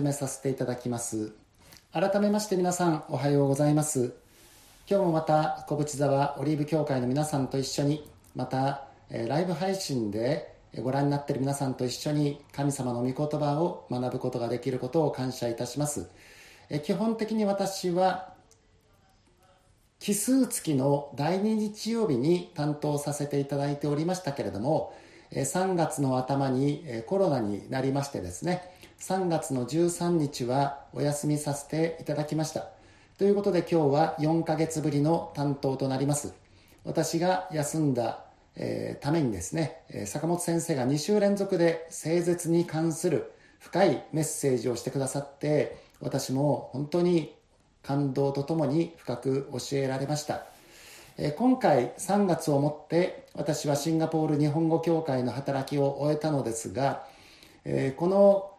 始めさせていただきます。改めまして皆さんおはようございます。今日もまた小淵沢オリーブ協会の皆さんと一緒にまたライブ配信でご覧になっている皆さんと一緒に神様の御言葉を学ぶことができることを感謝いたします。基本的に私は奇数月の第2日曜日に担当させていただいておりましたけれども3月の頭にコロナになりましてですね3月の13日はお休みさせていただきましたということで今日は4ヶ月ぶりの担当となります私が休んだ、えー、ためにですね坂本先生が2週連続で聖絶に関する深いメッセージをしてくださって私も本当に感動とともに深く教えられました。今回3月をもって私はシンガポール日本語協会の働きを終えたのですが、この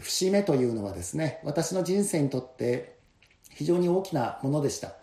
節目というのはですね、私の人生にとって非常に大きなものでした。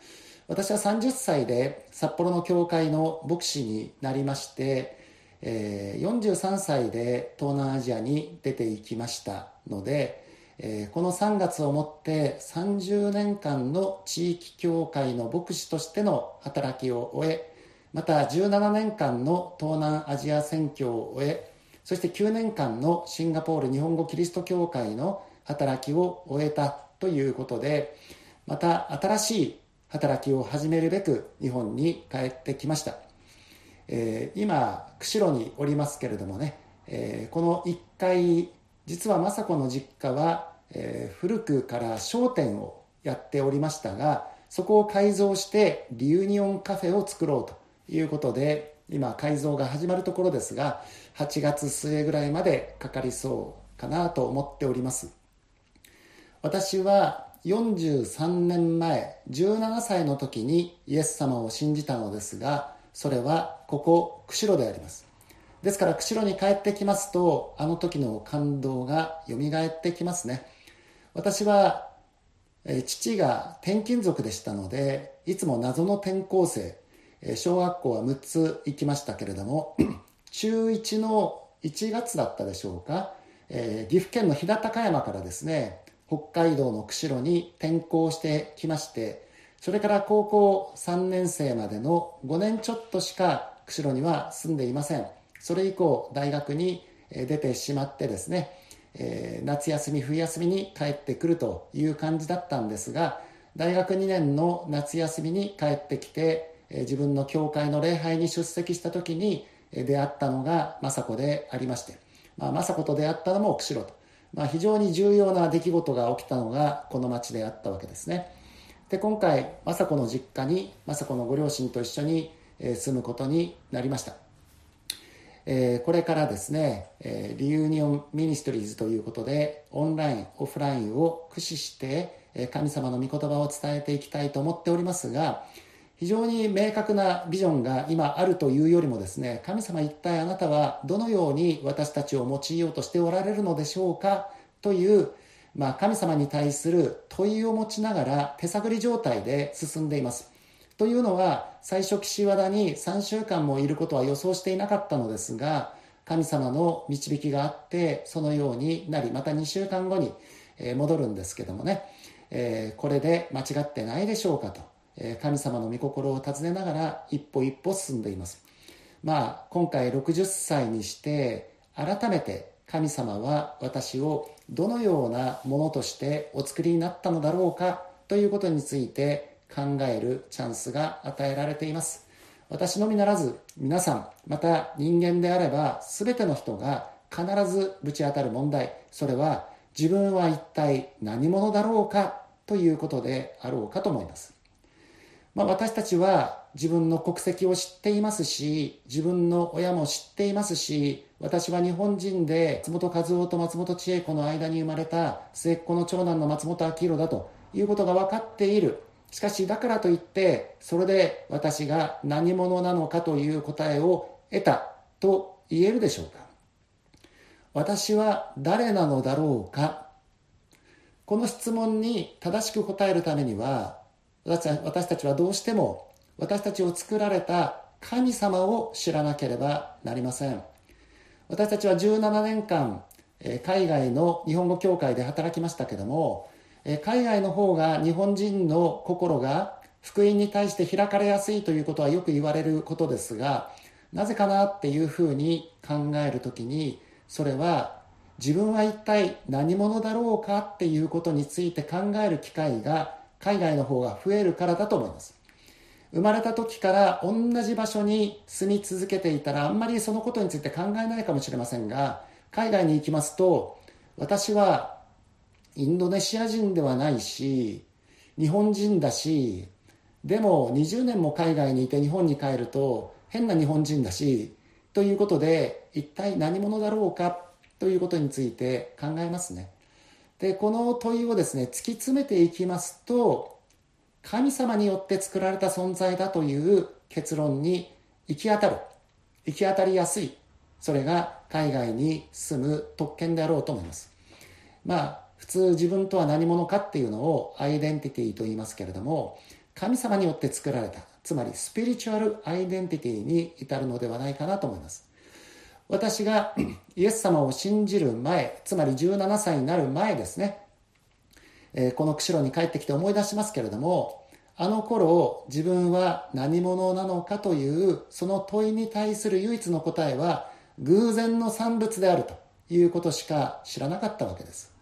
私は30歳で札幌の教会の牧師になりましてえ、43歳で東南アジアに出ていきましたので、えー、この3月をもって30年間の地域協会の牧師としての働きを終えまた17年間の東南アジア選挙を終えそして9年間のシンガポール日本語キリスト教会の働きを終えたということでまた新しい働きを始めるべく日本に帰ってきました、えー、今釧路におりますけれどもね、えー、この1階実は雅子の実家は、えー、古くから商店をやっておりましたがそこを改造してリユニオンカフェを作ろうということで今改造が始まるところですが8月末ぐらいまでかかりそうかなと思っております。私は43年前17歳の時にイエス様を信じたのですがそれはここ釧路であります。ですから釧路に帰ってきますとあの時の感動がよみがえってきますね。私は父が転勤族でしたのでいつも謎の転校生小学校は6つ行きましたけれども中1の1月だったでしょうか、え岐阜県の飛騨高山からですね北海道の釧路に転校してきましてそれから高校3年生までの5年ちょっとしか釧路には住んでいません。それ以降大学に出てしまってですね、えー、夏休み冬休みに帰ってくるという感じだったんですが大学2年の夏休みに帰ってきて、えー、自分の教会の礼拝に出席した時に出会ったのが雅子でありまして、まあ、雅子と出会ったのも釧路と、まあ、非常に重要な出来事が起きたのがこの町であったわけですね。で今回雅子の実家に雅子のご両親と一緒に住むことになりました。えー、これからですね、えー、 Reunion Ministries ということで、オンライン、オフラインを駆使して、えー、神様の御言葉を伝えていきたいと思っておりますが、非常に明確なビジョンが今あるというよりもですね、神様一体あなたはどのように私たちを用いようとしておられるのでしょうかという、まあ、神様に対する問いを持ちながら手探り状態で進んでいます。というのは最初岸和田に3週間もいることは予想していなかったのですが神様の導きがあってそのようになりまた2週間後に戻るんですけどもねえこれで間違ってないでしょうかと神様の御心を尋ねながら一歩一歩進んでいます。まあ今回60歳にして改めて神様は私をどのようなものとしてお作りになったのだろうかということについて考えるチャンスが与えられています。私のみならず皆さんまた人間であれば全ての人が必ずぶち当たる問題それは自分は一体何者だろうかということであろうかと思います、まあ、私たちは自分の国籍を知っていますし自分の親も知っていますし私は日本人で松本和夫と松本千恵子の間に生まれた末っ子の長男の松本明宏だということが分かっている。しかしだからといってそれで私が何者なのかという答えを得たと言えるでしょうか。私は誰なのだろうか。この質問に正しく答えるためには私たちはどうしても私たちを作られた神様を知らなければなりません。私たちは17年間海外の日本語協会で働きましたけども海外の方が日本人の心が福音に対して開かれやすいということはよく言われることですがなぜかなっていうふうに考えるときにそれは自分は一体何者だろうかっていうことについて考える機会が海外の方が増えるからだと思います。生まれた時から同じ場所に住み続けていたらあんまりそのことについて考えないかもしれませんが海外に行きますと私はインドネシア人ではないし日本人だしでも20年も海外にいて日本に帰ると変な日本人だしということで一体何者だろうかということについて考えますね。でこの問いをですね突き詰めていきますと神様によって作られた存在だという結論に行き当たる。行き当たりやすい。それが海外に住む特権であろうと思います。まあ普通自分とは何者かっていうのをアイデンティティと言いますけれども神様によって作られたつまりスピリチュアルアイデンティティに至るのではないかなと思います。私がイエス様を信じる前つまり17歳になる前ですね、えー、この釧路に帰ってきて思い出しますけれどもあの頃自分は何者なのかというその問いに対する唯一の答えは偶然の産物であるということしか知らなかったわけです。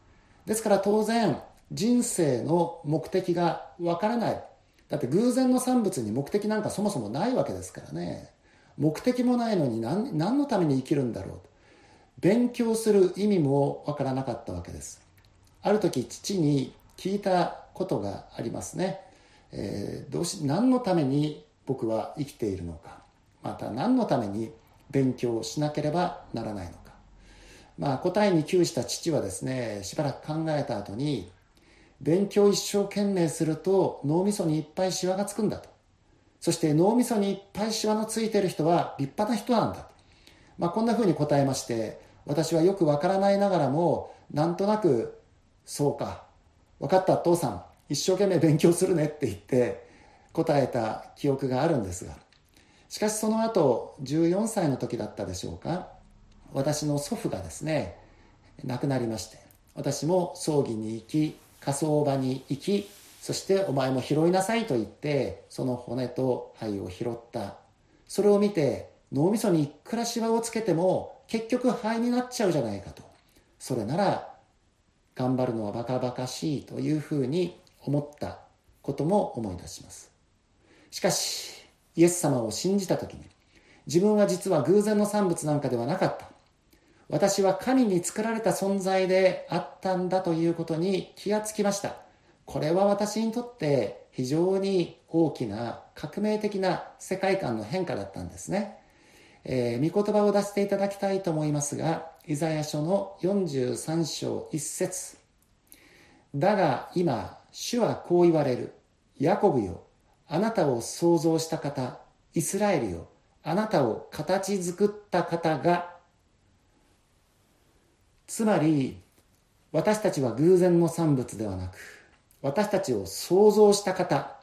ですから当然人生の目的がわからない。だって偶然の産物に目的なんかそもそもないわけですからね。目的もないのに何何のために生きるんだろうと。勉強する意味もわからなかったわけです。ある時父に聞いたことがありますね、えー、どうし何のために僕は生きているのか。また何のために勉強しなければならないのか。まあ答えに窮した父はですねしばらく考えた後に勉強一生懸命すると脳みそにいっぱいシワがつくんだと。そして脳みそにいっぱいシワのついてる人は立派な人なんだ、まあ、こんなふうに答えまして私はよくわからないながらもなんとなくそうか分かった父さん一生懸命勉強するねって言って答えた記憶があるんですが。しかしその後14歳の時だったでしょうか私の祖父がですね亡くなりまして私も葬儀に行き火葬場に行きそしてお前も拾いなさいと言ってその骨と灰を拾った。それを見て脳みそにいくらしわをつけても結局灰になっちゃうじゃないかと。それなら頑張るのはバカバカしいというふうに思った。ことも思い出します。しかしイエス様を信じた時に自分は実は偶然の産物なんかではなかった。私は神に作られた存在であったんだということに気がつきました。これは私にとって非常に大きな革命的な世界観の変化だったんですね。えー、御言葉を出していただきたいと思いますが、イザヤ書の43章1節だが今、主はこう言われる。ヤコブよ、あなたを創造した方、イスラエルよ、あなたを形作った方がつまり私たちは偶然の産物ではなく私たちを創造した方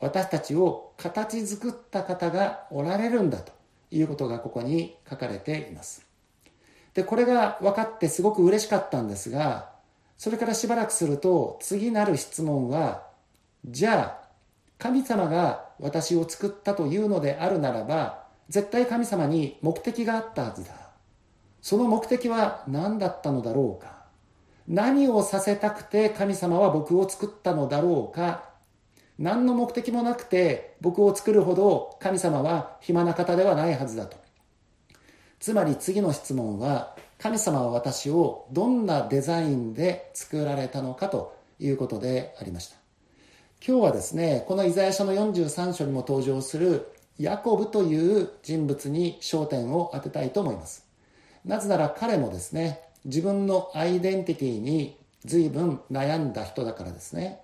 私たちを形作った方がおられるんだということがここに書かれています。でこれが分かってすごく嬉しかったんですがそれからしばらくすると次なる質問はじゃあ神様が私を作ったというのであるならば絶対神様に目的があったはずだ。その目的は何だったのだろうか。何をさせたくて神様は僕を作ったのだろうか。何の目的もなくて僕を作るほど神様は暇な方ではないはずだと。つまり次の質問は神様は私をどんなデザインで作られたのかということでありました。今日はですねこのイザヤ書の43章にも登場するヤコブという人物に焦点を当てたいと思います。なぜなら彼もですね、自分のアイデンティティに随分悩んだ人だからですね。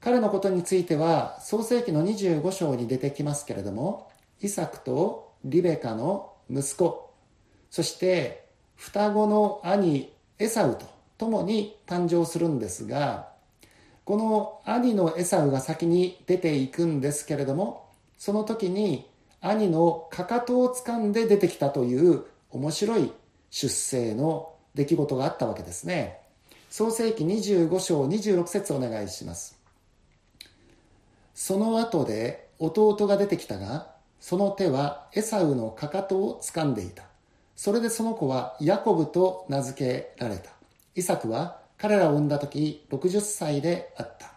彼のことについては創世紀の25章に出てきますけれども、イサクとリベカの息子、そして双子の兄エサウと共に誕生するんですが、この兄のエサウが先に出ていくんですけれども、その時に兄のかかとを掴んで出てきたという面白い出生の出来事があったわけですね。創世紀25章26節お願いします。その後で弟が出てきたがその手はエサウのかかとを掴んでいた。それでその子はヤコブと名付けられた。イサクは彼らを産んだ時60歳であった。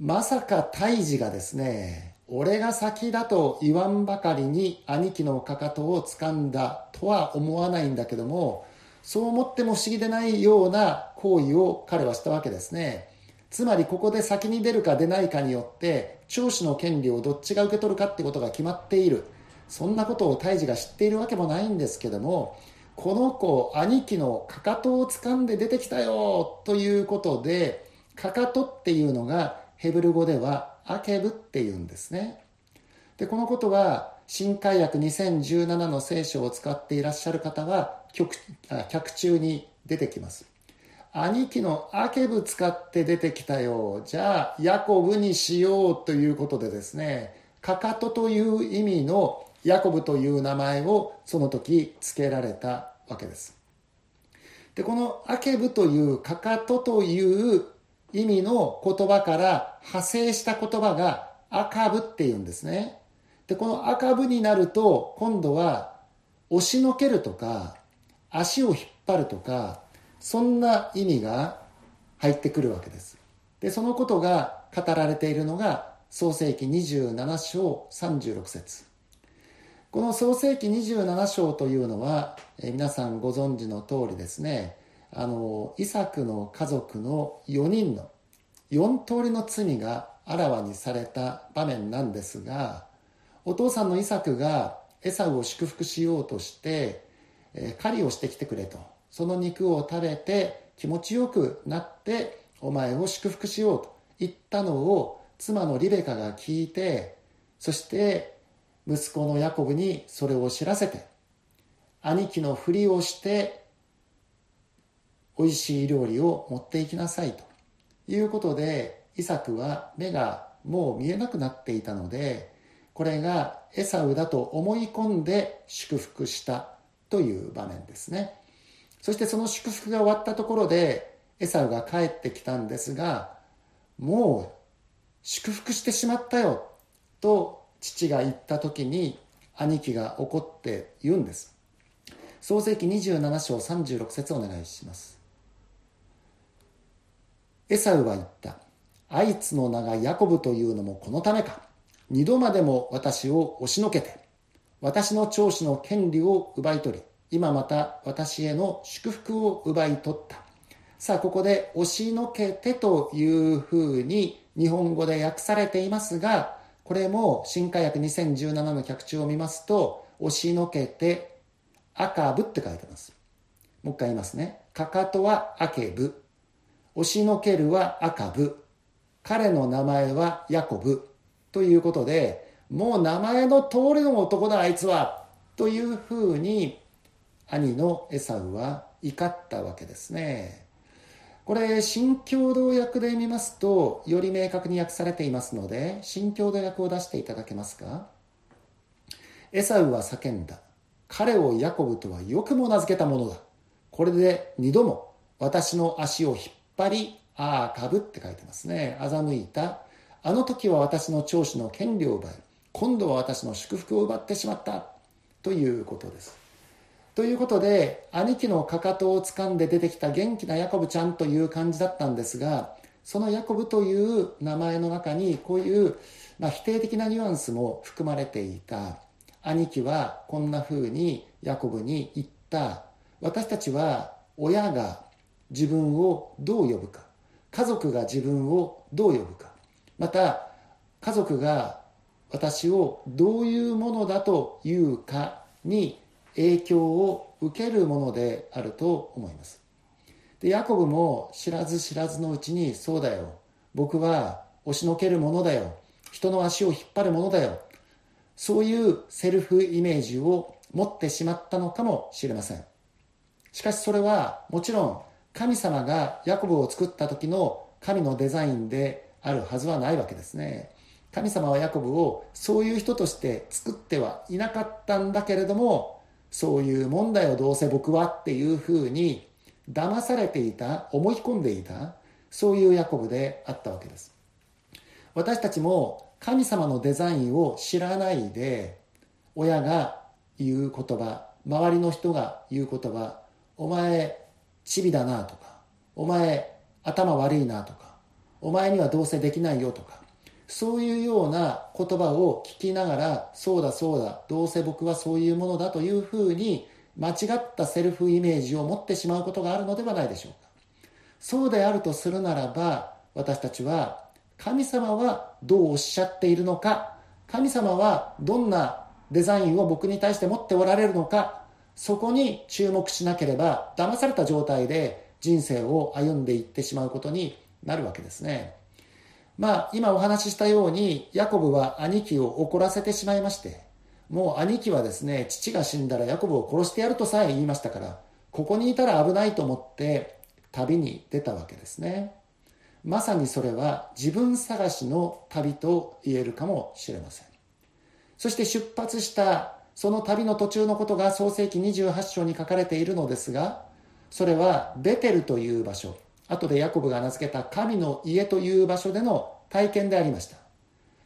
まさか胎児がですね俺が先だと言わんばかりに兄貴のかかとを掴んだとは思わないんだけどもそう思っても不思議でないような行為を彼はしたわけですね。つまりここで先に出るか出ないかによって長子の権利をどっちが受け取るかってことが決まっている。そんなことを胎児が知っているわけもないんですけどもこの子兄貴のかかとを掴んで出てきたよということでかかとっていうのがヘブル語ではアケブっていうんですね。でこのことは新海訳2017の聖書を使っていらっしゃる方は脚中に出てきます。兄貴のアケブ使って出てきたよじゃあヤコブにしようということでですねかかとという意味のヤコブという名前をその時付けられたわけです。でこのアケブというかかとという意味の言葉から派生した言葉がアカブっていうんですね。で、このアカブになると、今度は押しのけるとか、足を引っ張るとか、そんな意味が入ってくるわけです。で、そのことが語られているのが、創世紀27章36節この創世紀27章というのは、え皆さんご存知の通りですね、あのイサクの家族の4人の4通りの罪があらわにされた場面なんですがお父さんのイサクがエサウを祝福しようとして、え、狩りをしてきてくれと。その肉を食べて気持ちよくなってお前を祝福しようと。言ったのを妻のリベカが聞いてそして息子のヤコブにそれを知らせて兄貴のふりをして美味しい料理を持っていきなさいということでイサクは目がもう見えなくなっていたのでこれがエサウだと思い込んで祝福したという場面ですね。そしてその祝福が終わったところでエサウが帰ってきたんですがもう祝福してしまったよと父が言った時に兄貴が怒って言うんです。創世紀27章36節お願いします。エサウは言った。あいつの名がヤコブというのもこのためか。二度までも私を押しのけて、私の長子の権利を奪い取り、今また私への祝福を奪い取った。さあ、ここで押しのけてというふうに日本語で訳されていますが、これも新化訳2017の脚中を見ますと、押しのけて赤部って書いてます。もう一回言いますね。かかとはアケブ。押しのけるは赤ブ。彼の名前はヤコブ。ということで、もう名前の通りの男だあいつは。というふうに兄のエサウは怒ったわけですね。これ、新共同訳で見ますと、より明確に訳されていますので、新共同訳を出していただけますか？エサウは叫んだ。彼をヤコブとはよくも名付けたものだ。これで二度も私の足を引っ張り、ああ、かぶって書いてますね。欺いた。あの時は私の長子の権利を奪い、今度は私の祝福を奪ってしまった。ということです。ということで、兄貴のかかとを掴んで出てきた元気なヤコブちゃんという感じだったんですが、そのヤコブという名前の中にこういう、まあ、否定的なニュアンスも含まれていた。兄貴はこんな風にヤコブに言った。私たちは親が自分をどう呼ぶか。家族が自分をどう呼ぶか。また家族が私をどういうものだというかに影響を受けるものであると思います。でヤコブも知らず知らずのうちにそうだよ。僕は押しのけるものだよ。人の足を引っ張るものだよ。そういうセルフイメージを持ってしまったのかもしれません。しかしそれはもちろん神様がヤコブを作った時の神のデザインであるはずはないわけですね。神様はヤコブをそういう人として作ってはいなかったんだけれども、そういうもんだよどうせ僕はっていうふうに騙されていた思い込んでいたそういうヤコブであったわけです私たちも神様のデザインを知らないで親が言う言葉周りの人が言う言葉お前チビだなとかお前頭悪いなとかお前にはどうせできないよとかそういうような言葉を聞きながらそうだそうだどうせ僕はそういうものだというふうに間違ったセルフイメージを持ってしまうことがあるのではないでしょうか。そうであるとするならば私たちは神様はどうおっしゃっているのか神様はどんなデザインを僕に対して持っておられるのかそこに注目しなければ騙された状態で人生を歩んでいってしまうことになるわけですね。まあ今お話ししたようにヤコブは兄貴を怒らせてしまいましてもう兄貴はですね父が死んだらヤコブを殺してやるとさえ言いましたからここにいたら危ないと思って旅に出たわけですね。まさにそれは自分探しの旅と言えるかもしれません。そして出発したその旅の途中のことが創世紀28章に書かれているのですがそれはベテルという場所後でヤコブが名付けた神の家という場所での体験でありました。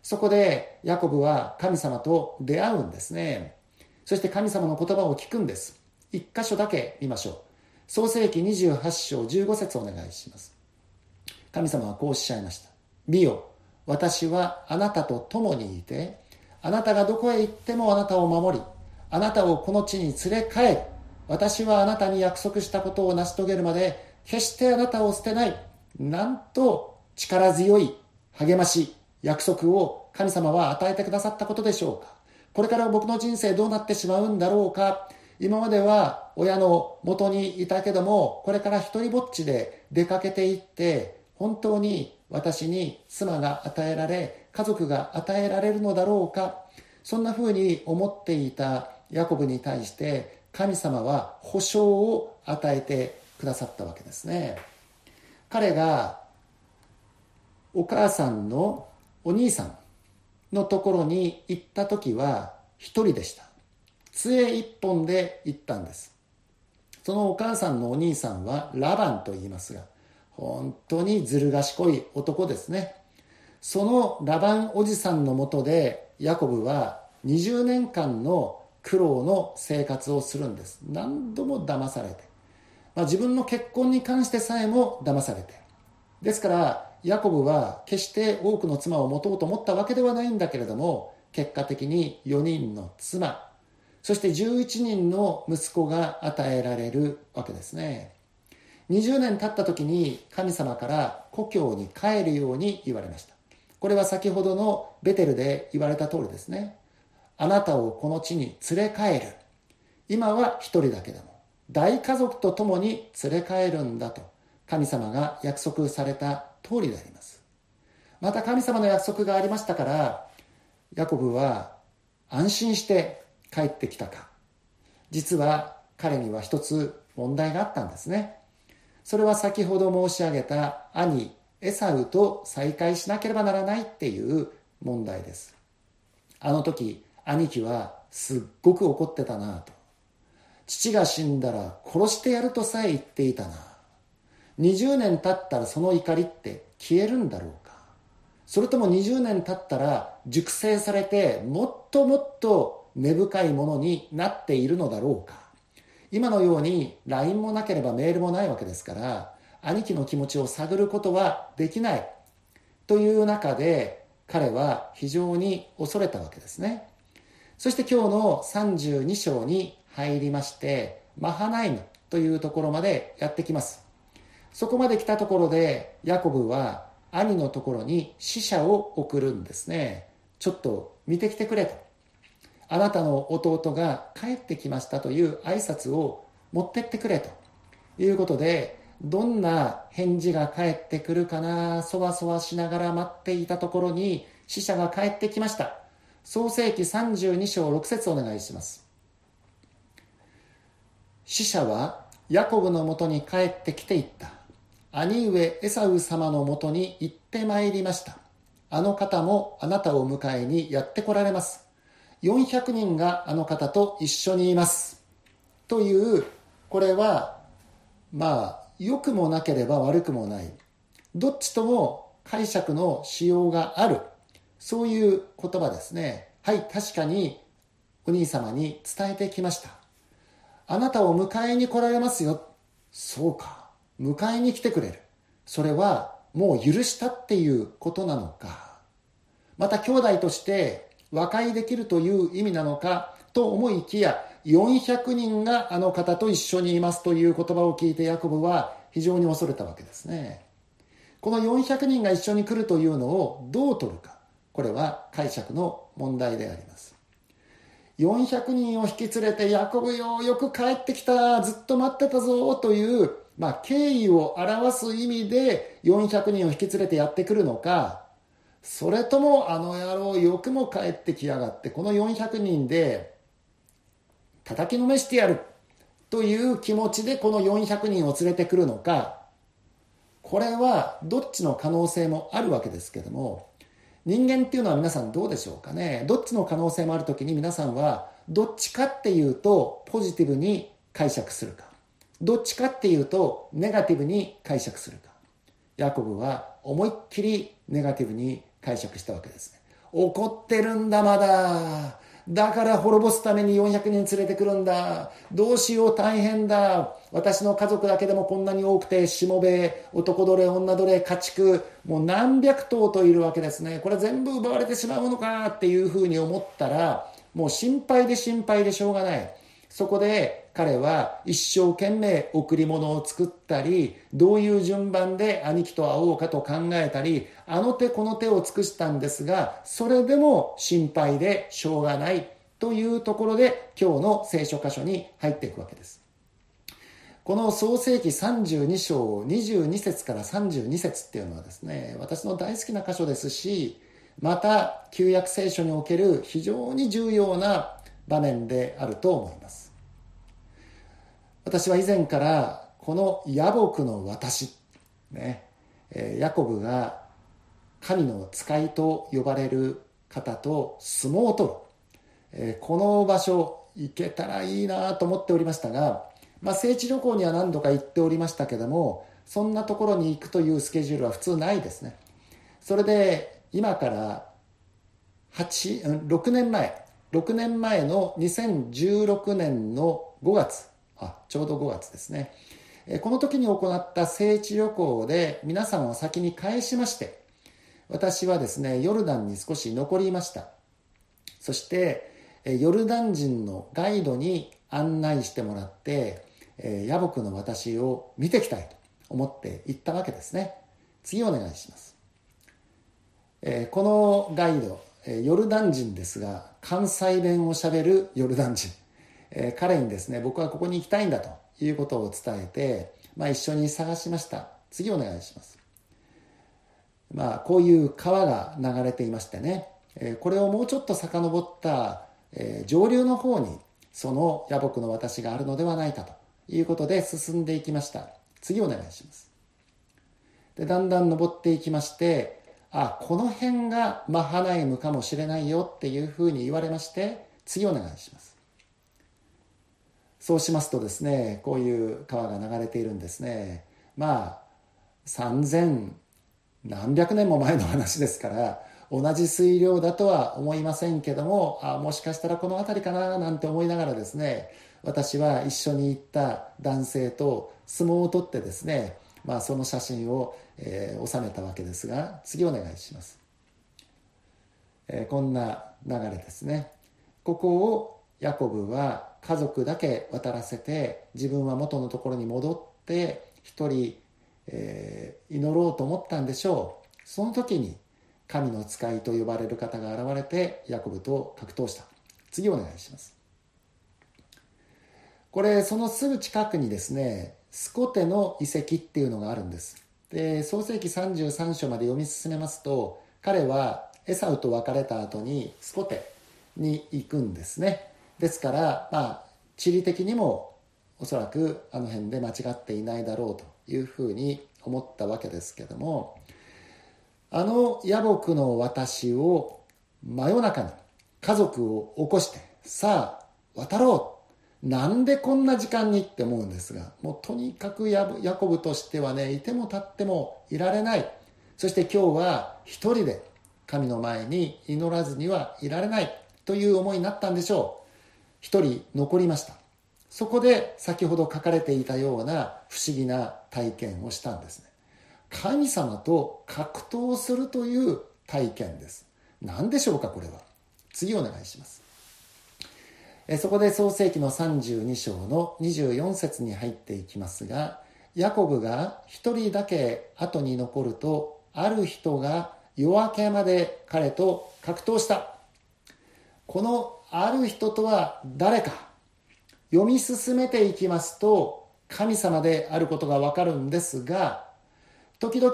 そこでヤコブは神様と出会うんですね。そして神様の言葉を聞くんです。一箇所だけ見ましょう。創世紀28章15節お願いします。神様はこうおっしゃいました見よ私はあなたと共にいてあなたがどこへ行ってもあなたを守りあなたをこの地に連れ帰る私はあなたに約束したことを成し遂げるまで決してあなたを捨てないなんと力強い励まし約束を神様は与えてくださったことでしょうか。これから僕の人生どうなってしまうんだろうか。今までは親の元にいたけどもこれから一人ぼっちで出かけていって本当に私に妻が与えられ家族が与えられるのだろうか。そんなふうに思っていたヤコブに対して神様は保証を与えてくださったわけですね。彼がお母さんのお兄さんのところに行った時は一人でした。杖一本で行ったんです。そのお母さんのお兄さんはラバンと言いますが本当にずる賢い男ですねそのラバンおじさんのもとでヤコブは20年間の苦労の生活をするんです。何度も騙されて、まあ、自分の結婚に関してさえも騙されて。ですからヤコブは決して多くの妻を持とうと思ったわけではないんだけれども結果的に4人の妻そして11人の息子が与えられるわけですね。20年経った時に神様から故郷に帰るように言われました。これは先ほどのベテルで言われた通りですね。あなたをこの地に連れ帰る。今は一人だけでも、大家族と共に連れ帰るんだと、神様が約束された通りであります。また神様の約束がありましたから、ヤコブは安心して帰ってきたか。実は彼には一つ問題があったんですね。それは先ほど申し上げた兄エサウと再会しなければならないっていう問題です。あの時、兄貴はすっごく怒ってたなと。父が死んだら殺してやるとさえ言っていたな。20年経ったらその怒りって消えるんだろうか。それとも20年経ったら熟成されてもっともっと根深いものになっているのだろうか。今のように LINE もなければメールもないわけですから、兄貴の気持ちを探ることはできないという中で彼は非常に恐れたわけですね。そして今日の32章に入りましてマハナイムというところまでやってきます。そこまで来たところでヤコブは兄のところに死者を送るんですね。ちょっと見てきてくれと。あなたの弟が帰ってきましたという挨拶を持ってってくれということでどんな返事が返ってくるかな、そわそわしながら待っていたところに死者が帰ってきました。創世紀32章6節お願いします。死者はヤコブのもとに帰ってきていった。兄上エサウ様のもとに行ってまいりました。あの方もあなたを迎えにやって来られます。400人があの方と一緒にいます。というこれはまあ良くもなければ悪くもない。どっちとも解釈のしようがある。そういう言葉ですね。はい確かにお兄様に伝えてきました。あなたを迎えに来られますよ。そうか。迎えに来てくれる。それはもう許したっていうことなのか。また兄弟として和解できるという意味なのかと思いきや400人があの方と一緒にいますという言葉を聞いてヤコブは非常に恐れたわけですね。この400人が一緒に来るというのをどう取るか。これは解釈の問題であります。400人を引き連れてヤコブよよく帰ってきたずっと待ってたぞというまあ、敬意を表す意味で400人を引き連れてやってくるのか。それともあの野郎よくも帰ってきやがってこの400人で叩きのめしてやるという気持ちでこの400人を連れてくるのかこれはどっちの可能性もあるわけですけども人間っていうのは皆さんどうでしょうかね？どっちの可能性もある時に皆さんはどっちかっていうとポジティブに解釈するか。どっちかっていうとネガティブに解釈するか。ヤコブは思いっきりネガティブに解釈したわけですね。怒ってるんだまだ。だから滅ぼすために400人連れてくるんだ。どうしよう大変だ。私の家族だけでもこんなに多くてしもべ男奴隷女奴隷家畜もう何百頭といるわけですね。これ全部奪われてしまうのかっていうふうに思ったらもう心配で心配でしょうがない。そこで彼は一生懸命贈り物を作ったり、どういう順番で兄貴と会おうかと考えたり、あの手この手を尽くしたんですが、それでも心配でしょうがないというところで今日の聖書箇所に入っていくわけです。この創世紀32章22節から32節っていうのはですね、私の大好きな箇所ですし、また旧約聖書における非常に重要な場面であると思います。私は以前からこの野木の私、ね、ヤコブが神の使いと呼ばれる方と相撲を取る。この場所行けたらいいなと思っておりましたが、まあ、聖地旅行には何度か行っておりましたけどもそんなところに行くというスケジュールは普通ないですねそれで今から8 6年前6年前の2016年の5月あちょうど5月ですね。この時に行った聖地旅行で皆さんを先に返しまして私はですねヨルダンに少し残りました。そしてヨルダン人のガイドに案内してもらって野木の私を見てきたいと思って行ったわけですね。次お願いします。このガイドヨルダン人ですが関西弁をしゃべるヨルダン人えー、彼にですね、僕はここに行きたいんだということを伝えて、まあ、一緒に探しました。次お願いします。まあ、こういう川が流れていましてね、えー、これをもうちょっと遡った、えー、上流の方に、その野木の私があるのではないかということで進んでいきました。次お願いします。で、だんだん登っていきまして、あ、この辺がマハナイムかもしれないよっていうふうに言われまして、次お願いします。そうしますとですねこういう川が流れているんですねまあ3000何百年も前の話ですから同じ水量だとは思いませんけどもあもしかしたらこの辺りかななんて思いながらですね私は一緒に行った男性と相撲を取ってですね、まあ、その写真を、えー、収めたわけですが次お願いします、えー、こんな流れですね。ここをヤコブは家族だけ渡らせて自分は元のところに戻って一人、えー、祈ろうと思ったんでしょう。その時に神の使いと呼ばれる方が現れてヤコブと格闘した。次お願いします。これそのすぐ近くにですねスコテの遺跡っていうのがあるんです。で創世紀33章まで読み進めますと彼はエサウと別れた後にスコテに行くんですね。ですから、まあ、地理的にもおそらくあの辺で間違っていないだろうというふうに思ったわけですけどもあの野木の私を真夜中に家族を起こしてさあ渡ろうなんでこんな時間にって思うんですが、もうとにかくヤコブとしてはね、いても立ってもいられない。そして今日は一人で神の前に祈らずにはいられないという思いになったんでしょう。一人残りました。そこで先ほど書かれていたような不思議な体験をしたんですね。神様と格闘するという体験です。何でしょうか、これは。次お願いします。そこで創世記の32章の24節に入っていきますが、ヤコブが一人だけ後に残ると、ある人が夜明けまで彼と格闘した。このある人とは誰か読み進めていきますと神様であることがわかるんですが時々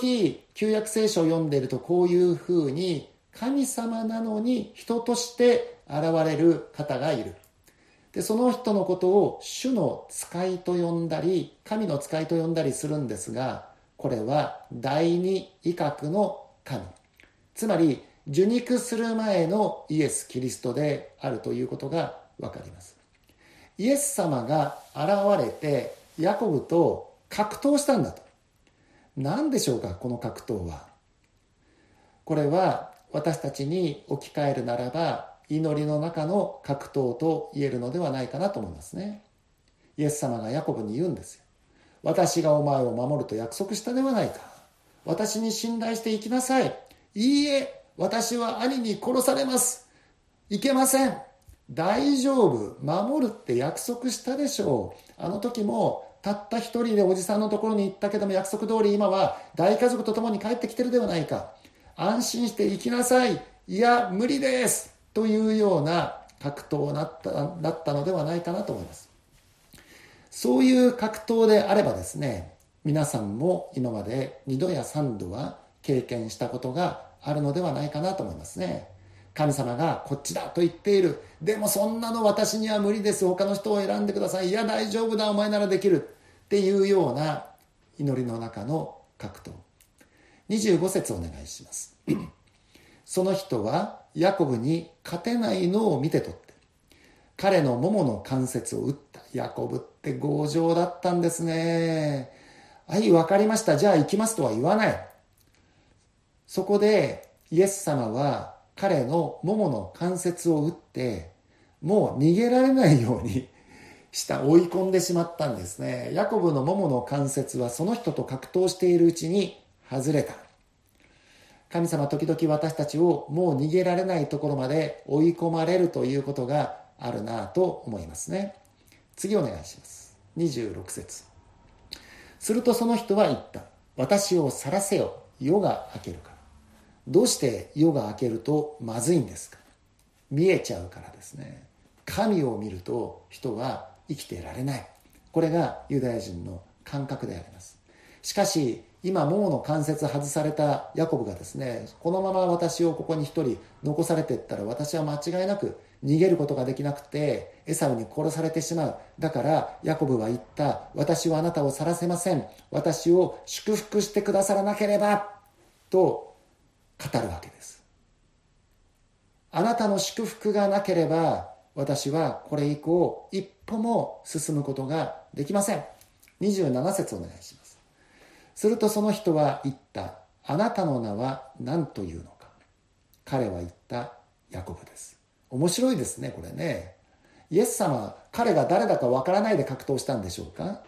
旧約聖書を読んでいるとこういうふうに神様なのに人として現れる方がいるでその人のことを主の使いと呼んだり神の使いと呼んだりするんですがこれは第二威嚇の神。つまり受肉する前のイエス・キリストであるということがわかります。イエス様が現れてヤコブと格闘したんだと。何でしょうかこの格闘は。これは私たちに置き換えるならば祈りの中の格闘と言えるのではないかなと思いますねイエス様がヤコブに言うんですよ私がお前を守ると約束したではないか私に信頼していきなさいいいえ私は兄に殺されます。いけません。大丈夫。守るって約束したでしょう。あの時も、たった一人でおじさんのところに行ったけども約束通り今は大家族と共に帰ってきてるではないか。安心して行きなさい。いや、無理です。というような格闘だっただったのではないかなと思います。そういう格闘であればですね、皆さんも今まで2度や3度は経験したことがあるのではないかなと思いますね。神様がこっちだと言っている。でもそんなの私には無理です。他の人を選んでください。いや大丈夫だ。お前ならできる。っていうような祈りの中の格闘。25節お願いします。その人はヤコブに勝てないのを見て取って、彼の桃の関節を打った。ヤコブって強情だったんですね。はい、わかりました。じゃあ行きますとは言わない。そこでイエス様は彼の桃の関節を打ってもう逃げられないように した追い込んでしまったんですねヤコブの桃の関節はその人と格闘しているうちに外れた神様時々私たちをもう逃げられないところまで追い込まれるということがあるなと思いますね。次お願いします。26節。するとその人は言った。私を去らせよ。夜が明けるから。どうして夜が明けるとまずいんですか？見えちゃうからですね。神を見ると人は生きてられない。これがユダヤ人の感覚であります。しかし今ももの関節外されたヤコブがですねこのまま私をここに一人残されていったら私は間違いなく逃げることができなくてエサウに殺されてしまう。だからヤコブは言った私はあなたを去らせません。私を祝福してくださらなければと語るわけです。あなたの祝福がなければ私はこれ以降一歩も進むことができません。27節お願いします。するとその人は言った。あなたの名は何というのか。彼は言ったヤコブです。面白いですねこれね。イエス様は彼が誰だかわからないで格闘したんでしょうか。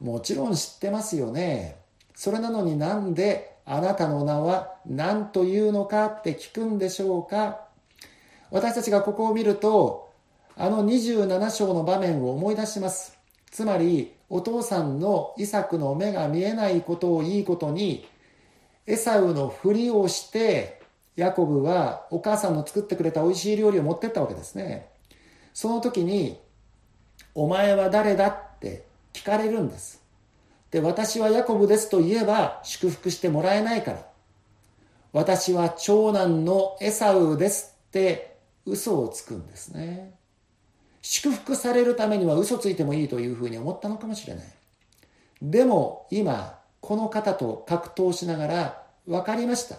もちろん知ってますよね。それなのになんであなたの名は何というのかって聞くんでしょうか。私たちがここを見るとあの27章の場面を思い出します。つまりお父さんのイサクの目が見えないことをいいことにエサウのふりをしてヤコブはお母さんの作ってくれた美味しい料理を持ってったわけですねその時に「お前は誰だ?」って聞かれるんですで、私はヤコブですと言えば祝福してもらえないから。私は長男のエサウですって嘘をつくんですね。祝福されるためには嘘ついてもいいというふうに思ったのかもしれない。でも今、この方と格闘しながら分かりました。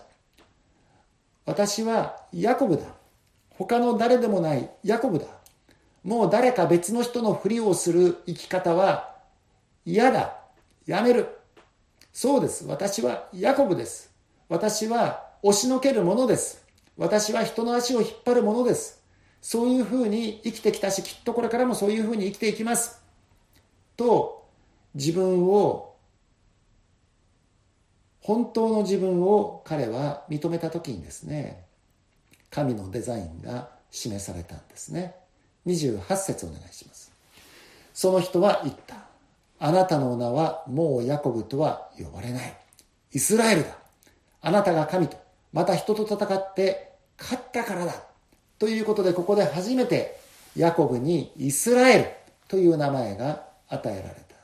私はヤコブだ。他の誰でもないヤコブだ。もう誰か別の人のふりをする生き方は嫌だ。やめる。そうです。私はヤコブです。私は押しのけるものです。私は人の足を引っ張るものです。そういうふうに生きてきたし、きっとこれからもそういうふうに生きていきます。と、自分を、本当の自分を彼は認めた時にですね、神のデザインが示されたんですね。28節お願いします。その人は言った。あなたの名はもうヤコブとは呼ばれない。イスラエルだ。あなたが神と、また人と戦って勝ったからだ。ということで、ここで初めてヤコブにイスラエルという名前が与えられた。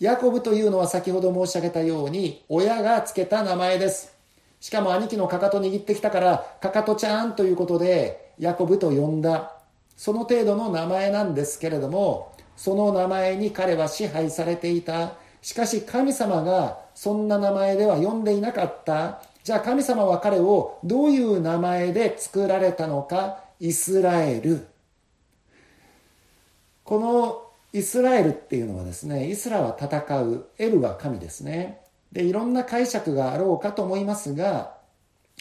ヤコブというのは先ほど申し上げたように、親が付けた名前です。しかも兄貴のかかと握ってきたから、かかとちゃんということで、ヤコブと呼んだ。その程度の名前なんですけれども、その名前に彼は支配されていた。しかし神様がそんな名前では呼んでいなかった。じゃあ神様は彼をどういう名前で作られたのか、イスラエル。このイスラエルっていうのはですね、イスラは戦う、エルは神ですね。で、いろんな解釈があろうかと思いますが、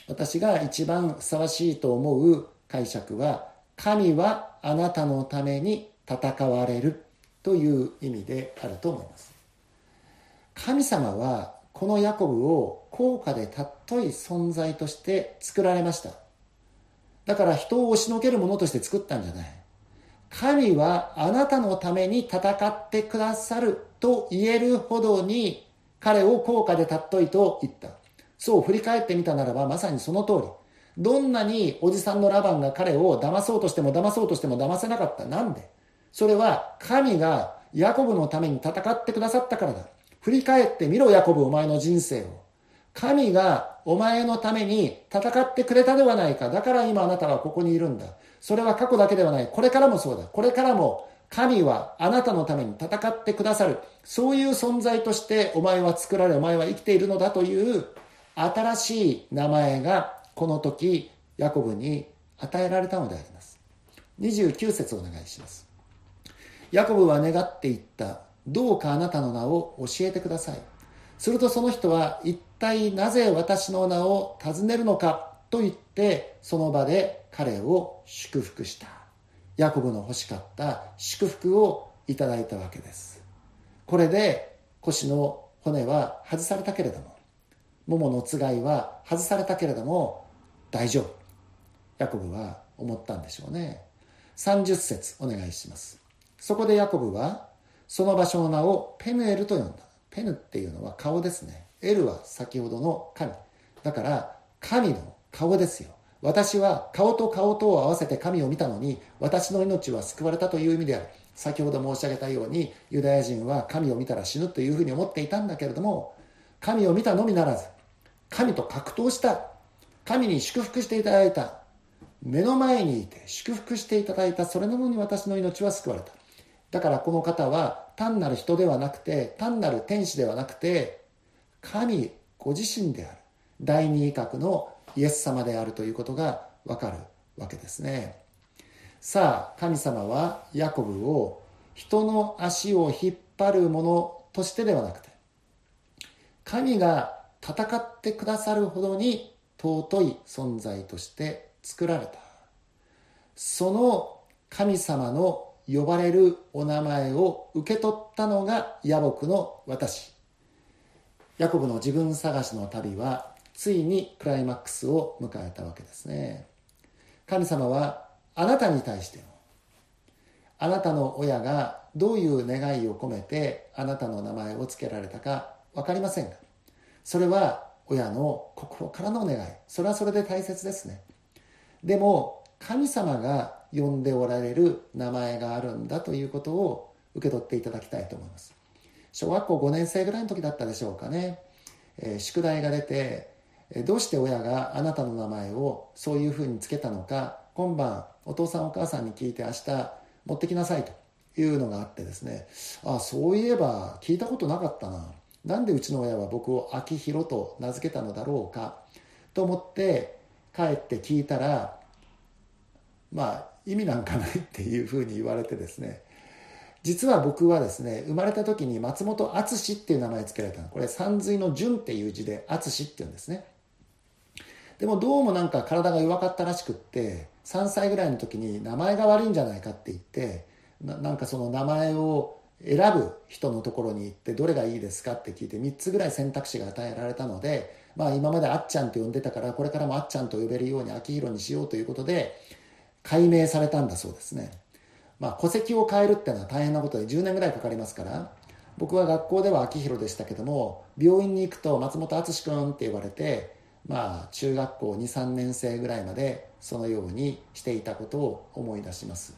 私が一番ふさわしいと思う解釈は、神はあなたのために戦われるという意味であると思います。神様はこのヤコブを高価で尊い存在として作られました。だから人を押しのけるものとして作ったんじゃない。神はあなたのために戦ってくださると言えるほどに彼を高価で尊いと言った。そう振り返ってみたならばまさにその通り。どんなにおじさんのラバンが彼を騙そうとしても騙そうとしても騙せなかった。なんで？それは神がヤコブのために戦ってくださったからだ。振り返ってみろ、ヤコブ、お前の人生を。神がお前のために戦ってくれたではないか。だから今あなたはここにいるんだ。それは過去だけではない。これからもそうだ。これからも神はあなたのために戦ってくださる。そういう存在としてお前は作られ、お前は生きているのだという新しい名前がこの時ヤコブに与えられたのであります。29節お願いします。ヤコブは願っていった。どうかあなたの名を教えてください。するとその人は一体なぜ私の名を尋ねるのかと言ってその場で彼を祝福した。ヤコブの欲しかった祝福をいただいたわけです。これで腰の骨は外されたけれども、もものつがいは外されたけれども大丈夫。ヤコブは思ったんでしょうね。30節お願いします。そこでヤコブはその場所の名をペヌエルと呼んだ。ペヌっていうのは顔ですね。エルは先ほどの神。だから神の顔ですよ。私は顔と顔とを合わせて神を見たのに私の命は救われたという意味である。先ほど申し上げたようにユダヤ人は神を見たら死ぬというふうに思っていたんだけれども神を見たのみならず神と格闘した神に祝福していただいた目の前にいて祝福していただいたそれなのに私の命は救われただからこの方は単なる人ではなくて、単なる天使ではなくて、神ご自身である。第二威嚇のイエス様であるということがわかるわけですね。さあ、神様はヤコブを人の足を引っ張るものとしてではなくて、神が戦ってくださるほどに尊い存在として作られた。その神様の呼ばれるお名前を受け取ったのが野木の私。ヤコブの自分探しの旅はついにクライマックスを迎えたわけですね。神様はあなたに対しても、あなたの親がどういう願いを込めてあなたの名前を付けられたか分かりませんが、それは親の心からの願い。それはそれで大切ですね。でも、神様が呼んでおられる名前があるんだということを受け取っていただきたいと思います。小学校5年生ぐらいの時だったでしょうかね。えー、宿題が出てえ、どうして親があなたの名前をそういうふうにつけたのか、今晩お父さんお母さんに聞いて明日持ってきなさいというのがあってですね、あ、そういえば聞いたことなかったな。なんでうちの親は僕を秋広と名付けたのだろうかと思って帰って聞いたら、まあ意味なんかないっていうふうに言われてですね実は僕はですね生まれた時に松本敦っていう名前付けられたの。これ山水の順っていう字で敦っていうんですね。でもどうもなんか体が弱かったらしくって3歳ぐらいの時に名前が悪いんじゃないかって言ってなんかその名前を選ぶ人のところに行ってどれがいいですかって聞いて3つぐらい選択肢が与えられたので、まあ、今まであっちゃんと呼んでたからこれからもあっちゃんと呼べるように秋広にしようということで改名されたんだそうですね、まあ、戸籍を変えるっていうのは大変なことで10年ぐらいかかりますから僕は学校では秋広でしたけども病院に行くと松本敦君って言われてまあ中学校23年生ぐらいまでそのようにしていたことを思い出します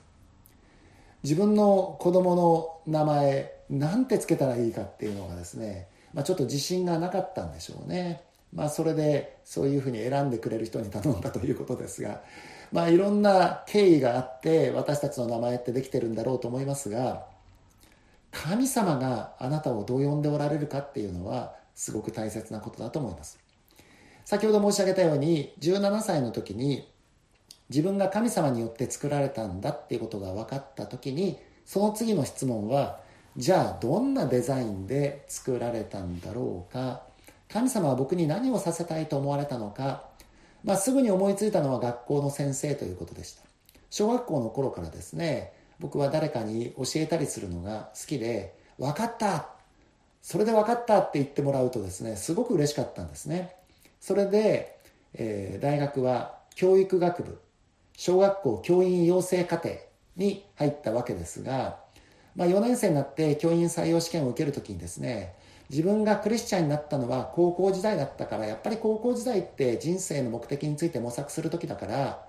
自分の子供の名前なんてつけたらいいかっていうのがですね、まあ、ちょっと自信がなかったんでしょうね。まあ、それでそういうふうに選んでくれる人に頼んだということですが、まあ、いろんな経緯があって私たちの名前ってできてるんだろうと思いますが神様があなたをどう呼んでおられるかっていうのはすごく大切なことだと思います。先ほど申し上げたように17歳の時に自分が神様によって作られたんだっていうことが分かった時にその次の質問はじゃあどんなデザインで作られたんだろうか？神様は僕に何をさせたいと思われたのか、まあ、すぐに思いついたのは学校の先生ということでした。小学校の頃からですね僕は誰かに教えたりするのが好きで分かったそれで分かったって言ってもらうとですねすごく嬉しかったんですね。それで、えー、大学は教育学部小学校教員養成課程に入ったわけですが、まあ、4年生になって教員採用試験を受けるときにですね自分がクリスチャンになったのは高校時代だったからやっぱり高校時代って人生の目的について模索する時だから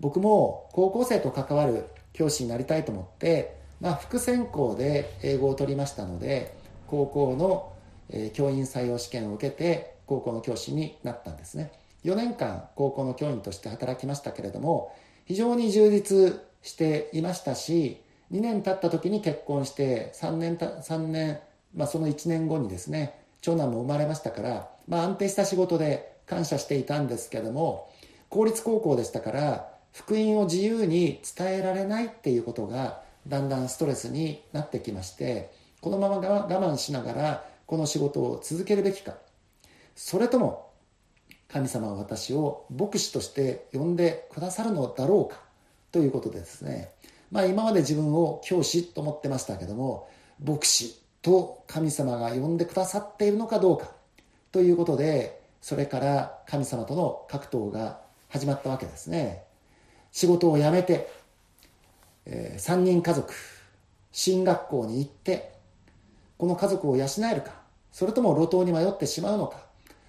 僕も高校生と関わる教師になりたいと思って、まあ、副専攻で英語を取りましたので高校の、え教員採用試験を受けて高校の教師になったんですね。4年間高校の教員として働きましたけれども非常に充実していましたし2年経った時に結婚して3年た3年、まあ、その1年後にですね長男も生まれましたから、まあ、安定した仕事で感謝していたんですけども公立高校でしたから福音を自由に伝えられないっていうことがだんだんストレスになってきましてこのまま我慢しながらこの仕事を続けるべきか。それとも神様は私を牧師として呼んでくださるのだろうかということでですね、まあ、今まで自分を教師と思ってましたけども牧師と神様が呼んでくださっているのかどうか。ということでそれから神様との格闘が始まったわけですね。仕事を辞めて、えー、3人家族進学校に行ってこの家族を養えるかそれとも路頭に迷ってしまうのか、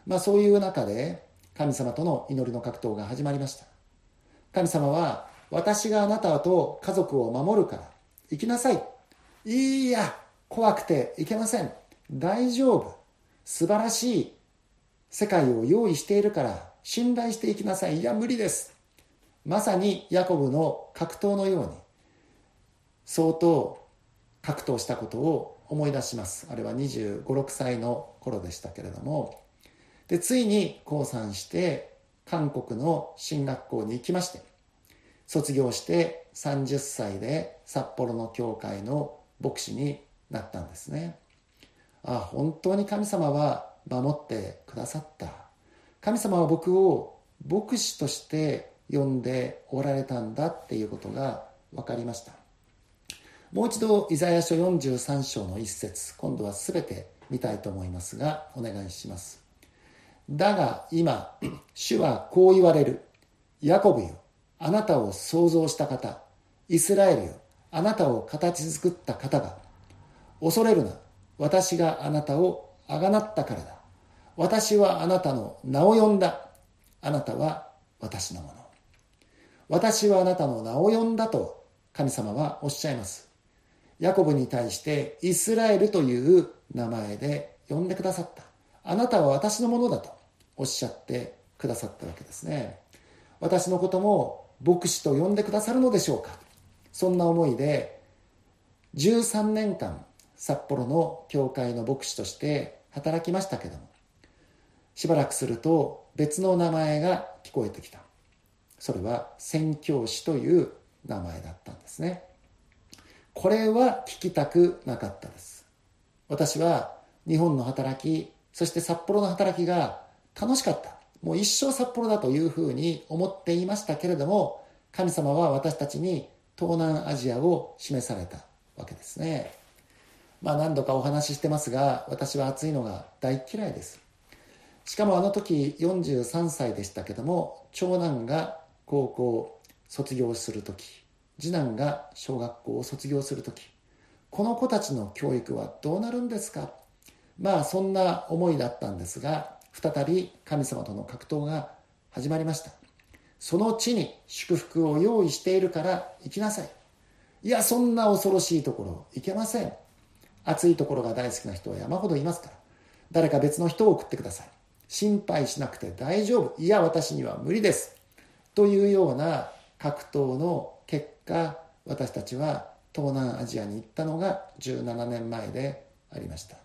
まあ、そういう中で神様との祈りの格闘が始まりました。神様は私があなたと家族を守るから行きなさいいや。怖くて行けません。大丈夫。素晴らしい世界を用意しているから信頼していきなさい。いや無理です。まさにヤコブの格闘のように相当格闘したことを思い出します。あれは2 5 6歳の頃でしたけれども。でついに降参して韓国の進学校に行きまして卒業して30歳で札幌の教会の牧師になったんですね。あ本当に神様は守ってくださった。神様は僕を牧師として呼んでおられたんだっていうことが分かりました。もう一度イザヤ書43章の一節今度は全て見たいと思いますがお願いします。だが今、主はこう言われる。ヤコブよ、あなたを創造した方、イスラエルよ、あなたを形作った方が、恐れるな、私があなたをあがなったからだ。私はあなたの名を呼んだ。あなたは私のもの。私はあなたの名を呼んだと神様はおっしゃいます。ヤコブに対してイスラエルという名前で呼んでくださった。あなたは私のものだと。おっしゃってくださったわけですね私のことも牧師と呼んでくださるのでしょうかそんな思いで13年間札幌の教会の牧師として働きましたけどもしばらくすると別の名前が聞こえてきた。それは宣教師という名前だったんですね。これは聞きたくなかったです。私は日本の働きそして札幌の働きが楽しかった。もう一生札幌だというふうに思っていましたけれども神様は私たちに東南アジアを示されたわけですね。まあ何度かお話ししてますが私は暑いのが大嫌いです。しかもあの時43歳でしたけども長男が高校卒業する時次男が小学校を卒業する時この子たちの教育はどうなるんですか？まあそんな思いだったんですが再び神様との格闘が始まりました。その地に祝福を用意しているから行きなさい。いやそんな恐ろしいところ行けません。暑いところが大好きな人は山ほどいますから。誰か別の人を送ってください。心配しなくて大丈夫。いや私には無理です。というような格闘の結果私たちは東南アジアに行ったのが17年前でありました。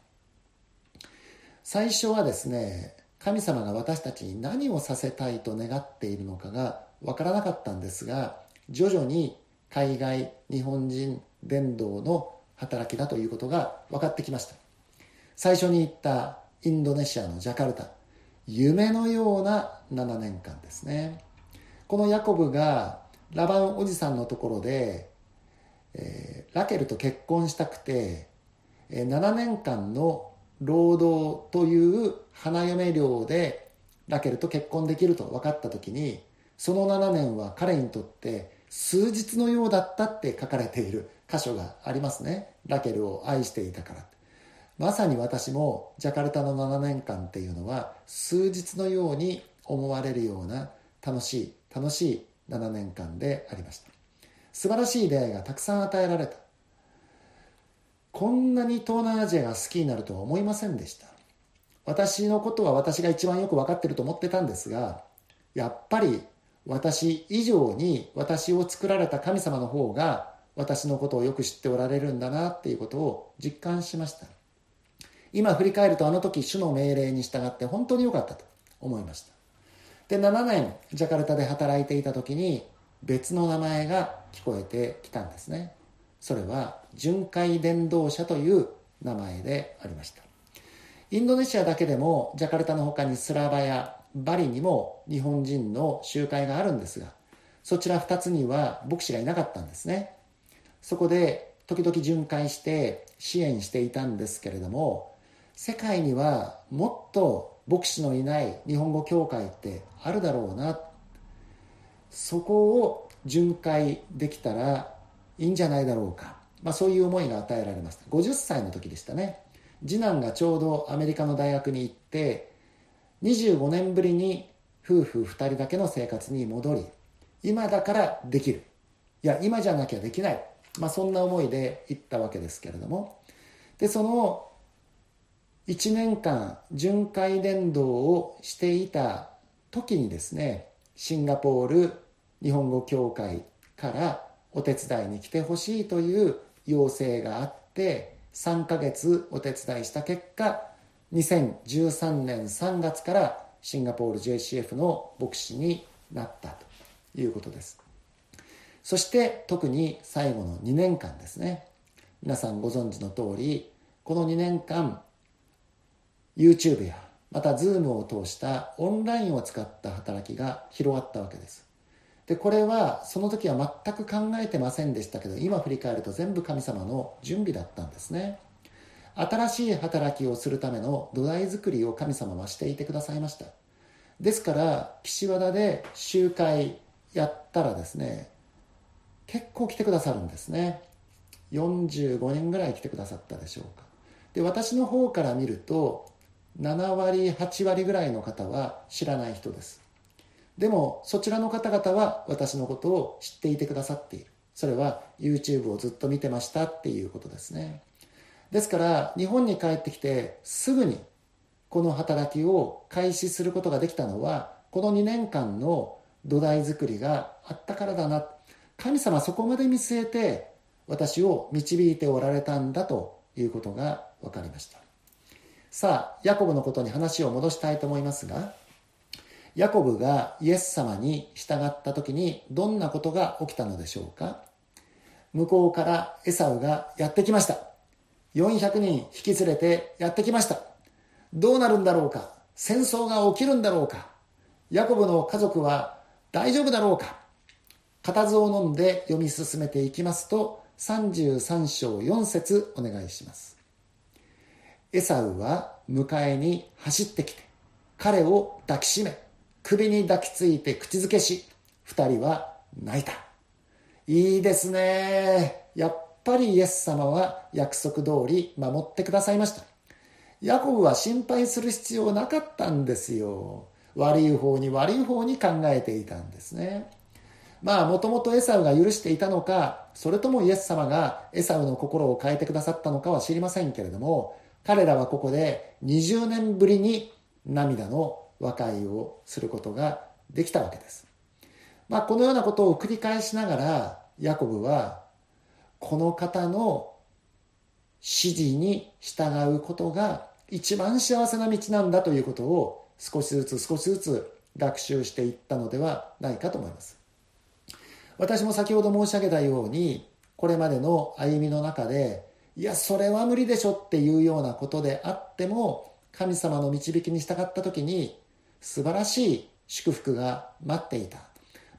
最初はですね神様が私たちに何をさせたいと願っているのかが分からなかったんですが徐々に海外日本人伝道の働きだということが分かってきました。最初に言ったインドネシアのジャカルタ夢のような7年間ですね。このヤコブがラバンおじさんのところで、えー、ラケルと結婚したくて、えー、7年間の労働という花嫁料でラケルと結婚できると分かった時にその7年は彼にとって数日のようだったって書かれている箇所がありますね。ラケルを愛していたから。まさに私もジャカルタの7年間っていうのは数日のように思われるような楽しい楽しい7年間でありました。素晴らしい出会いがたくさん与えられた。こんなに東南アジアが好きになるとは思いませんでした。私のことは私が一番よく分かってると思ってたんですがやっぱり私以上に私を作られた神様の方が私のことをよく知っておられるんだなっていうことを実感しました。今振り返るとあの時主の命令に従って本当に良かったと思いました。で7年ジャカルタで働いていた時に別の名前が聞こえてきたんですね。それは巡回伝道者という名前でありました。インドネシアだけでもジャカルタの他にスラバやバリにも日本人の集会があるんですがそちら2つには牧師がいなかったんですね。そこで時々巡回して支援していたんですけれども世界にはもっと牧師のいない日本語教会ってあるだろうな。そこを巡回できたらいいんじゃないだろうか、まあ、そういう思いが与えられました。50歳の時でしたね。次男がちょうどアメリカの大学に行って25年ぶりに夫婦2人だけの生活に戻り今だからできる。いや今じゃなきゃできない、まあ、そんな思いで行ったわけですけれども。でその1年間巡回伝道をしていた時にですねシンガポール日本語協会からお手伝いに来てほしいという要請があって3ヶ月お手伝いした結果2013年3月からシンガポール JCF の牧師になったということです。そして特に最後の2年間ですね。皆さんご存知の通りこの2年間 YouTube やまた Zoom を通したオンラインを使った働きが広がったわけです。でこれはその時は全く考えてませんでしたけど今振り返ると全部神様の準備だったんですね。新しい働きをするための土台作りを神様はしていてくださいました。ですから岸和田で集会やったらですね結構来てくださるんですね。45人ぐらい来てくださったでしょうか。で私の方から見ると7割8割ぐらいの方は知らない人です。でもそちらの方々は私のことを知っていてくださっている。それは YouTube をずっと見てましたっていうことですね。ですから日本に帰ってきてすぐにこの働きを開始することができたのはこの2年間の土台作りがあったからだな神様そこまで見据えて私を導いておられたんだということが分かりました。さあヤコブのことに話を戻したいと思いますがヤコブがイエス様に従った時にどんなことが起きたのでしょうか。向こうからエサウがやってきました。400人引き連れてやってきました。どうなるんだろうか。戦争が起きるんだろうか。ヤコブの家族は大丈夫だろうか。固唾を飲んで読み進めていきますと33章4節お願いします。エサウは迎えに走ってきて彼を抱きしめ首に抱きついて口づけし二人は泣いた。いいですね。やっぱりイエス様は約束通り守ってくださいました。ヤコブは心配する必要なかったんですよ。悪い方に悪い方に考えていたんですね。まあ、もともとエサウが許していたのか、それともイエス様がエサウの心を変えてくださったのかは知りませんけれども、彼らはここで20年ぶりに涙の和解をすることができたわけです。まあ、このようなことを繰り返しながら、ヤコブは、この方の指示に従うことが一番幸せな道なんだということを少しずつ少しずつ学習していったのではないかと思います。私も先ほど申し上げたように、これまでの歩みの中で、いや、それは無理でしょっていうようなことであっても、神様の導きに従った時に、素晴らしい祝福が待っていた。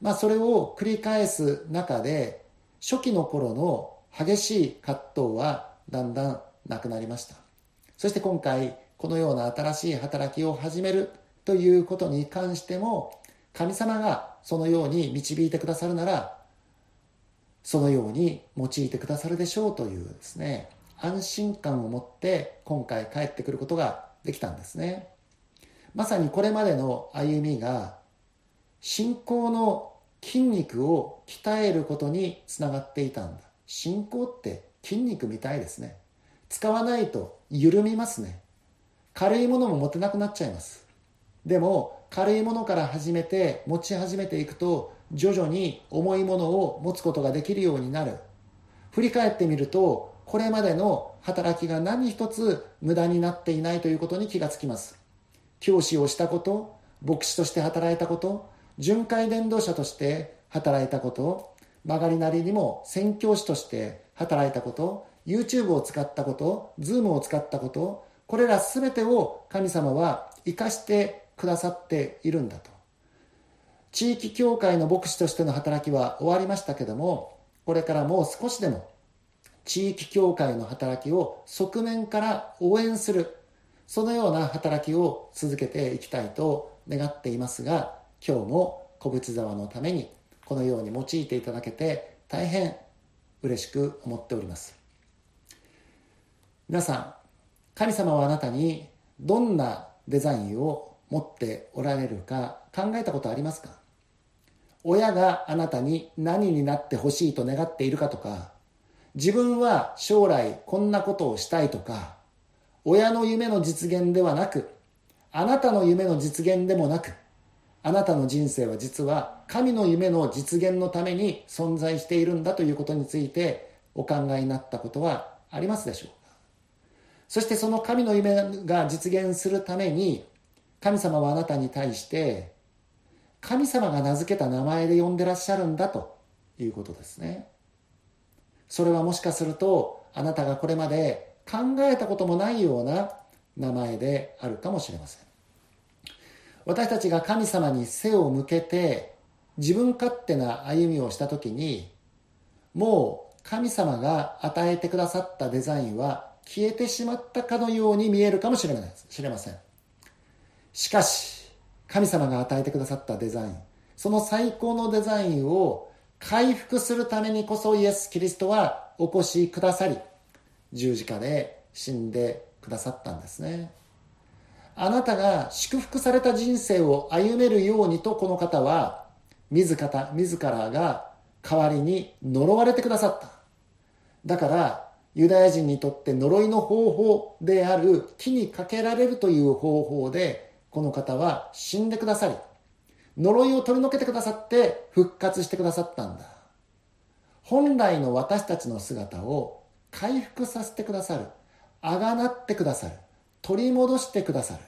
まあ、それを繰り返す中で、初期の頃の激しい葛藤はだんだんなくなりました。そして今回、このような新しい働きを始めるということに関しても、神様がそのように導いてくださるなら、そのように用いてくださるでしょうというですね、安心感を持って今回帰ってくることができたんですね。まさにこれまでの歩みが信仰の筋肉を鍛えることにつながっていたんだ。信仰って筋肉みたいですね。使わないと緩みますね。軽いものも持てなくなっちゃいます。でも軽いものから始めて持ち始めていくと徐々に重いものを持つことができるようになる。振り返ってみるとこれまでの働きが何一つ無駄になっていないということに気がつきます。教師をしたこと、牧師として働いたこと、巡回伝道者として働いたこと、曲がりなりにも宣教師として働いたこと、YouTube を使ったこと、Zoom を使ったこと、これら全てを神様は生かしてくださっているんだと。地域教会の牧師としての働きは終わりましたけども、これからもう少しでも地域教会の働きを側面から応援する、そのような働きを続けていきたいと願っていますが、今日も小淵沢のためにこのように用いていただけて大変嬉しく思っております。皆さん、神様はあなたにどんなデザインを持っておられるか考えたことありますか？親があなたに何になってほしいと願っているかとか、自分は将来こんなことをしたいとか、親の夢の実現ではなく、あなたの夢の実現でもなく、あなたの人生は実は神の夢の実現のために存在しているんだということについてお考えになったことはありますでしょうか？そしてその神の夢が実現するために神様はあなたに対して神様が名付けた名前で呼んでらっしゃるんだということですね。それはもしかするとあなたがこれまで考えたこともないような名前であるかもしれません私たちが神様に背を向けて自分勝手な歩みをした時にもう神様が与えてくださったデザインは消えてしまったかのように見えるかもしれませんしかし神様が与えてくださったデザインその最高のデザインを回復するためにこそイエス・キリストはお越しくださり、十字架で死んでくださったんですね。あなたが祝福された人生を歩めるようにとこの方は自らが代わりに呪われてくださった。だからユダヤ人にとって呪いの方法である木にかけられるという方法でこの方は死んでくださり呪いを取り除けてくださって復活してくださったんだ。本来の私たちの姿を回復させてくださる。あがなってくださる。取り戻してくださる。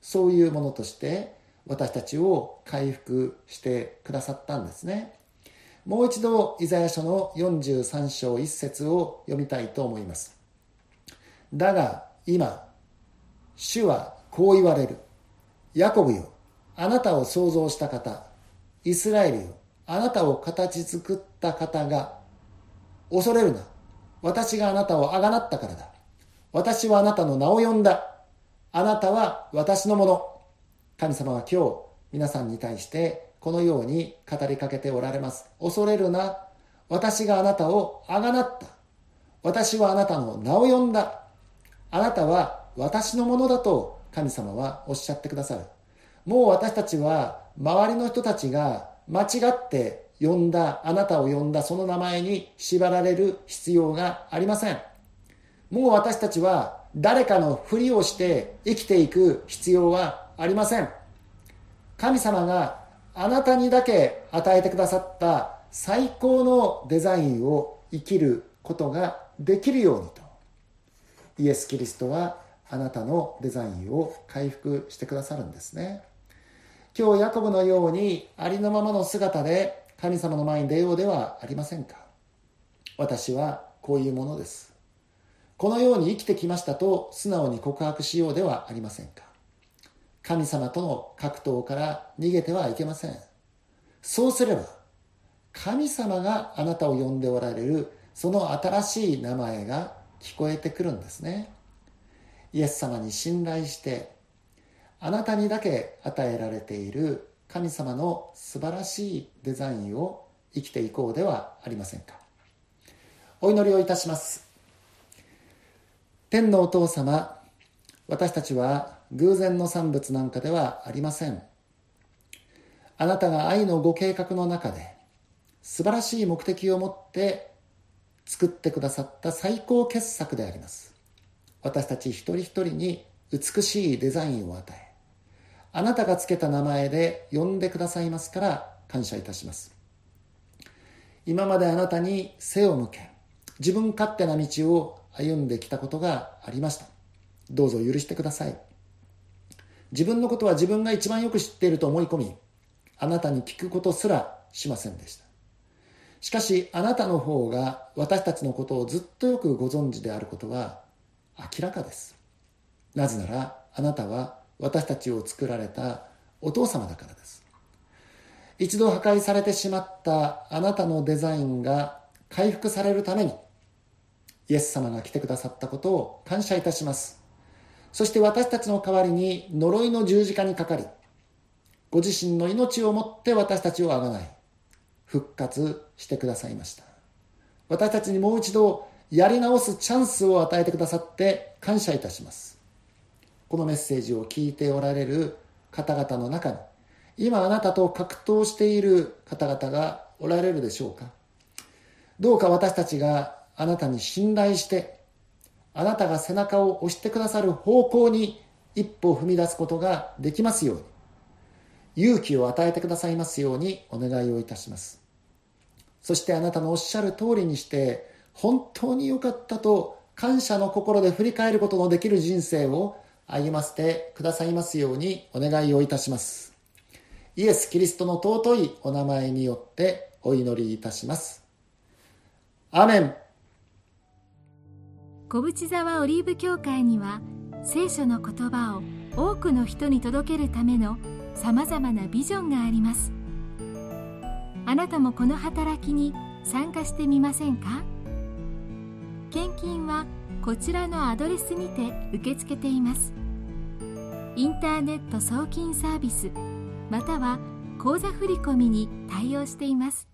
そういうものとして私たちを回復してくださったんですねもう一度イザヤ書の43章1節を読みたいと思いますだが今主はこう言われるヤコブよ。あなたを創造した方。イスラエルよ。あなたを形作った方が。恐れるな。私があなたをあがなったからだ。私はあなたの名を呼んだ。あなたは私のもの。神様は今日皆さんに対してこのように語りかけておられます。恐れるな。私があなたをあがなった。私はあなたの名を呼んだ。あなたは私のものだと神様はおっしゃってくださる。もう私たちは周りの人たちが間違って呼んだあなたを呼んだその名前に縛られる必要がありません。もう私たちは誰かのふりをして生きていく必要はありません。神様があなたにだけ与えてくださった最高のデザインを生きることができるようにと。イエス・キリストはあなたのデザインを回復してくださるんですね。今日ヤコブのようにありのままの姿で神様の前に出ようではありませんか？私はこういうものです。このように生きてきましたと素直に告白しようではありませんか？神様との格闘から逃げてはいけません。そうすれば神様があなたを呼んでおられるその新しい名前が聞こえてくるんですね。イエス様に信頼してあなたにだけ与えられている神様の素晴らしいデザインを生きていこうではありませんか。お祈りをいたします。天のお父様私たちは偶然の産物なんかではありません。あなたが愛のご計画の中で素晴らしい目的を持って作ってくださった最高傑作であります。私たち一人一人に美しいデザインを与えあなたがつけた名前で呼んでくださいますから感謝いたします。今まであなたに背を向け自分勝手な道を歩んできたことがありました。どうぞ許してください。自分のことは自分が一番よく知っていると思い込みあなたに聞くことすらしませんでした。しかしあなたの方が私たちのことをずっとよくご存知であることは明らかです。なぜならあなたは私たちを作られたお父様だからです。一度破壊されてしまったあなたのデザインが回復されるためにイエス様が来てくださったことを感謝いたします。そして私たちの代わりに呪いの十字架にかかりご自身の命をもって私たちをあがない復活してくださいました。私たちにもう一度やり直すチャンスを与えてくださって感謝いたします。このメッセージを聞いておられる方々の中に今あなたと格闘している方々がおられるでしょうか？どうか私たちがあなたに信頼してあなたが背中を押してくださる方向に一歩踏み出すことができますように勇気を与えてくださいますようにお願いをいたします。そしてあなたのおっしゃる通りにして本当に良かったと感謝の心で振り返ることのできる人生を歩ませてくださいますようにお願いをいたします。イエス・キリストの尊いお名前によってお祈りいたします。アメン。小淵沢オリーブ教会には聖書の言葉を多くの人に届けるためのさまざまなビジョンがあります。あなたもこの働きに参加してみませんか？献金はこちらのアドレスにて受け付けていますインターネット送金サービスまたは口座振込に対応しています。